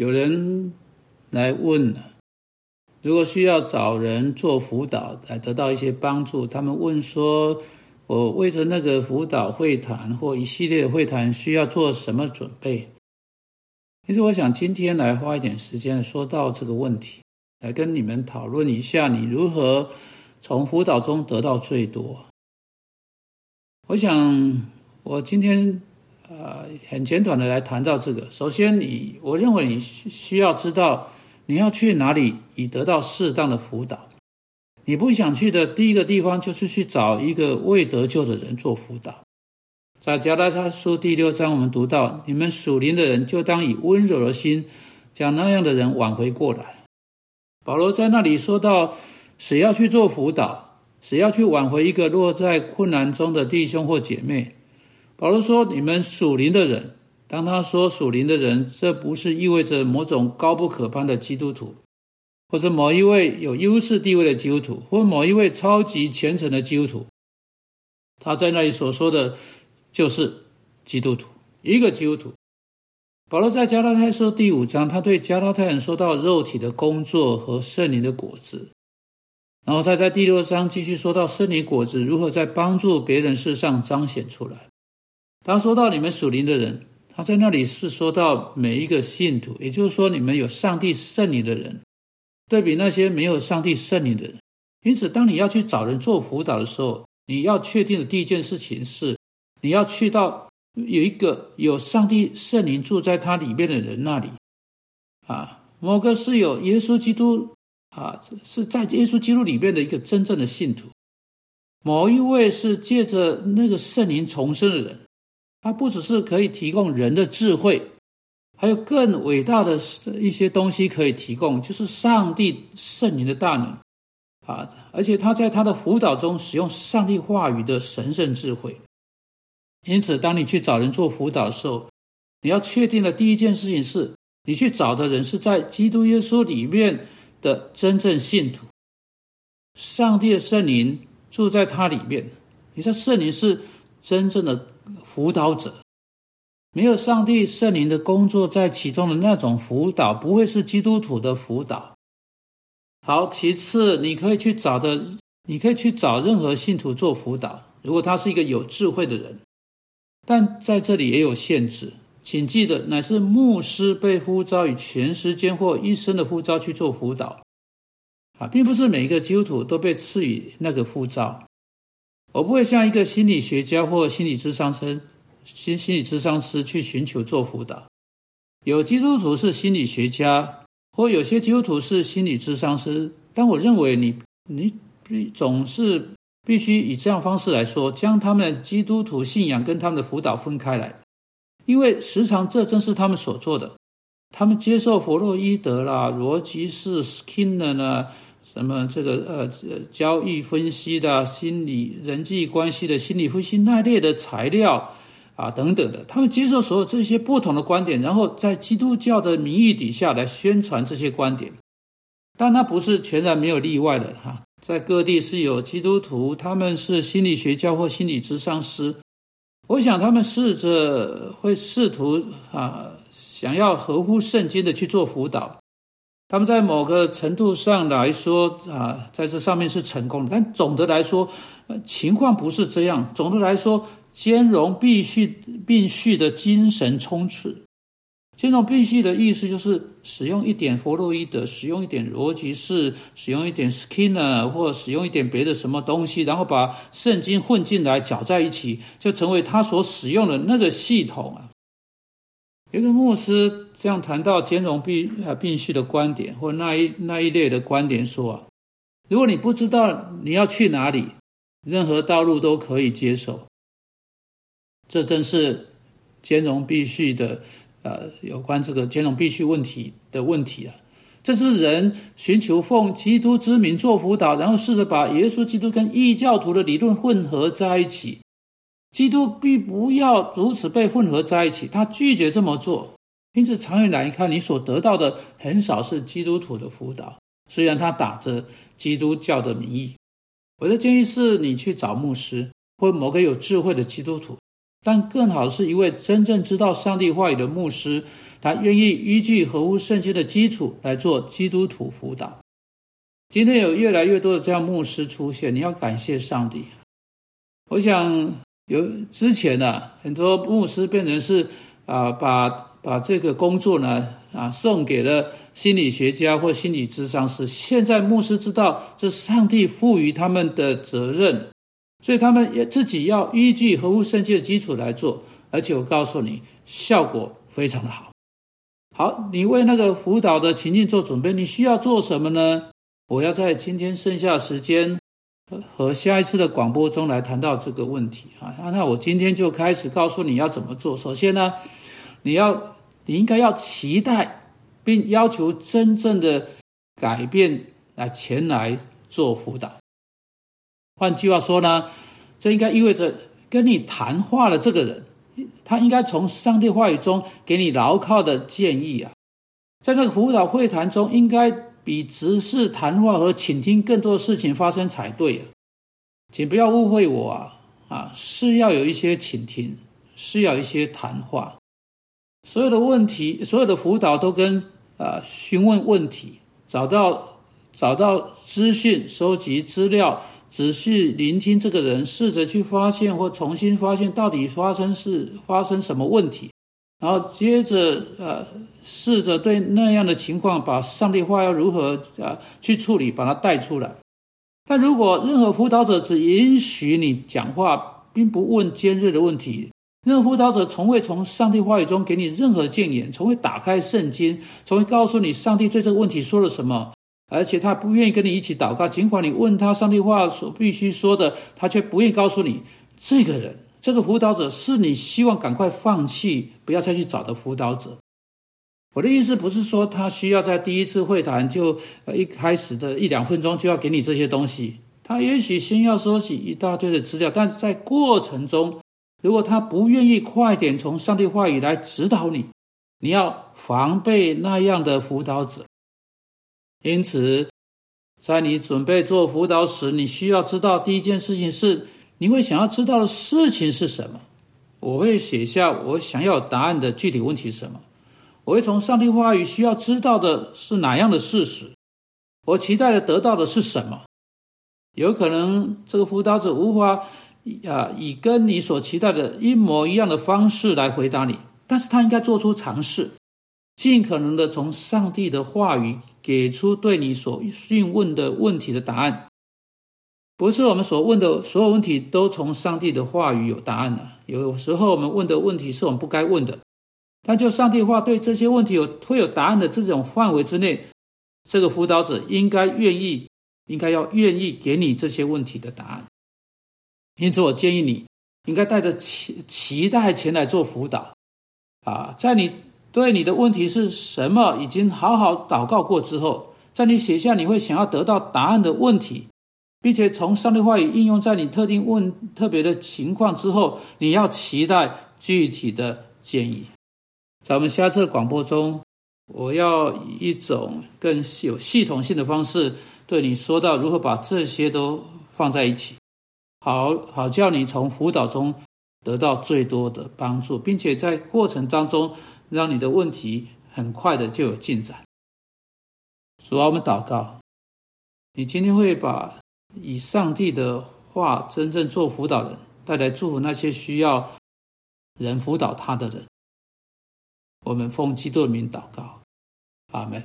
有人来问了，如果需要找人做辅导来得到一些帮助，他们问说：“我为着那个辅导会谈或一系列会谈需要做什么准备？”其实我想今天来花一点时间说到这个问题，来跟你们讨论一下，你如何从辅导中得到最多。我想我今天。呃，很简短的来谈到这个。首先，你我认为你需需要知道你要去哪里以得到适当的辅导。你不想去的第一个地方就是去找一个未得救的人做辅导。在加拉太书第六章，我们读到：你们属灵的人就当以温柔的心将那样的人挽回过来。保罗在那里说到：谁要去做辅导，谁要去挽回一个落在困难中的弟兄或姐妹。保罗说：“你们属灵的人，当他说属灵的人，这不是意味着某种高不可攀的基督徒，或者某一位有优势地位的基督徒，或某一位超级虔诚的基督徒。他在那里所说的，就是基督徒，一个基督徒。”保罗在加拉太书第五章，他对加拉太人说到肉体的工作和圣灵的果子，然后他在第六章继续说到圣灵果子如何在帮助别人事上彰显出来。当说到你们属灵的人，他在那里是说到每一个信徒，也就是说，你们有上帝圣灵的人，对比那些没有上帝圣灵的人。因此，当你要去找人做辅导的时候，你要确定的第一件事情是，你要去到有一个有上帝圣灵住在他里面的人那里。啊，某个是有耶稣基督啊，是在耶稣基督里面的一个真正的信徒；某一位是借着那个圣灵重生的人。它不只是可以提供人的智慧，还有更伟大的一些东西可以提供，就是上帝圣灵的大能啊！而且他在他的辅导中使用上帝话语的神圣智慧。因此，当你去找人做辅导的时候，你要确定的第一件事情是，你去找的人是在基督耶稣里面的真正信徒，上帝的圣灵住在他里面。你说圣灵是真正的。辅导者没有上帝圣灵的工作在其中的那种辅导，不会是基督徒的辅导。好，其次你可以去找的，你可以去找任何信徒做辅导，如果他是一个有智慧的人。但在这里也有限制，请记得，乃是牧师被呼召以全时间或一生的呼召去做辅导啊，并不是每一个基督徒都被赐予那个呼召。我不会像一个心理学家或心理咨商师、心心理咨商师去寻求做辅导。有基督徒是心理学家，或有些基督徒是心理咨商师。但我认为你你总是必须以这样方式来说，将他们的基督徒信仰跟他们的辅导分开来，因为时常这正是他们所做的。他们接受弗洛伊德啦、罗吉士、Skinner 呢。什么这个呃交易分析的心理人际关系的心理分析那类的材料啊等等的，他们接受所有这些不同的观点，然后在基督教的名义底下来宣传这些观点。但那不是全然没有例外的哈，在各地是有基督徒，他们是心理学家或心理咨商师，我想他们试着会试图啊，想要合乎圣经的去做辅导。他们在某个程度上来说啊，在这上面是成功的，但总的来说，情况不是这样。总的来说，兼容必须并蓄的精神充斥，兼容并蓄的意思就是使用一点弗洛伊德，使用一点逻辑式，使用一点 Skinner，或使用一点别的什么东西，然后把圣经混进来搅在一起，就成为他所使用的那个系统啊。一个牧师这样谈到兼容并呃并蓄的观点，或那一那一类的观点说啊，如果你不知道你要去哪里，任何道路都可以接受。这正是兼容并蓄的呃有关这个兼容并蓄问题的问题啊。这是人寻求奉基督之名做辅导，然后试着把耶稣基督跟异教徒的理论混合在一起。基督并不要如此被混合在一起，他拒绝这么做。因此，长远来看，你所得到的很少是基督徒的辅导，虽然他打着基督教的名义。我的建议是你去找牧师或某个有智慧的基督徒，但更好的是一位真正知道上帝话语的牧师，他愿意依据合乎圣经的基础来做基督徒辅导。今天有越来越多的这样牧师出现，你要感谢上帝。我想有之前呢，很多牧师变成是啊，把把这个工作呢啊送给了心理学家或心理咨商师。现在牧师知道这是上帝赋予他们的责任，所以他们也自己要依据合乎圣经的基础来做。而且我告诉你，效果非常的好。好，你为那个辅导的情境做准备，你需要做什么呢？我要在今天剩下时间和下一次的广播中来谈到这个问题啊。那我今天就开始告诉你要怎么做。首先呢，你要你应该要期待并要求真正的改变来前来做辅导。换句话说呢，这应该意味着跟你谈话的这个人。他应该从上帝话语中给你牢靠的建议啊，在那个辅导会谈中，应该比直视谈话和倾听更多的事情发生才对啊，请不要误会我啊啊，是要有一些倾听，是要一些谈话，所有的问题，所有的辅导都跟啊询问问题，找到找到资讯，收集资料。仔细聆听这个人，试着去发现或重新发现到底发生是发生什么问题，然后接着呃试着对那样的情况把上帝话要如何呃去处理，把它带出来。但如果任何辅导者只允许你讲话，并不问尖锐的问题，任何辅导者从未从上帝话语中给你任何建言，从未打开圣经，从未告诉你上帝对这个问题说了什么。而且他不愿意跟你一起祷告，尽管你问他上帝话所必须说的，他却不愿意告诉你。这个人，这个辅导者是你希望赶快放弃，不要再去找的辅导者。我的意思不是说他需要在第一次会谈就一开始的一两分钟就要给你这些东西。他也许先要收集一大堆的资料，但是在过程中，如果他不愿意快点从上帝话语来指导你，你要防备那样的辅导者。因此，在你准备做辅导时，你需要知道第一件事情是：你会想要知道的事情是什么？我会写下我想要答案的具体问题是什么？我会从上帝话语需要知道的是哪样的事实？我期待的得到的是什么？有可能这个辅导者无法啊以跟你所期待的一模一样的方式来回答你，但是他应该做出尝试，尽可能的从上帝的话语。给出对你所询问的问题的答案，不是我们所问的所有问题都从上帝的话语有答案的。有时候我们问的问题是我们不该问的，但就上帝话对这些问题有会有答案的这种范围之内，这个辅导者应该愿意，应该要愿意给你这些问题的答案。因此，我建议你应该带着期期待前来做辅导啊，在你。对你的问题是什么？已经好好祷告过之后，在你写下你会想要得到答案的问题，并且从上帝话语应用在你特定问特别的情况之后，你要期待具体的建议。在我们下次广播中，我要以一种更有系统性的方式对你说到如何把这些都放在一起，好好叫你从辅导中得到最多的帮助，并且在过程当中。让你的问题很快的就有进展。主啊，我们祷告，你今天会把以上帝的话真正做辅导人，带来祝福那些需要人辅导他的人。我们奉基督的名祷告，阿门。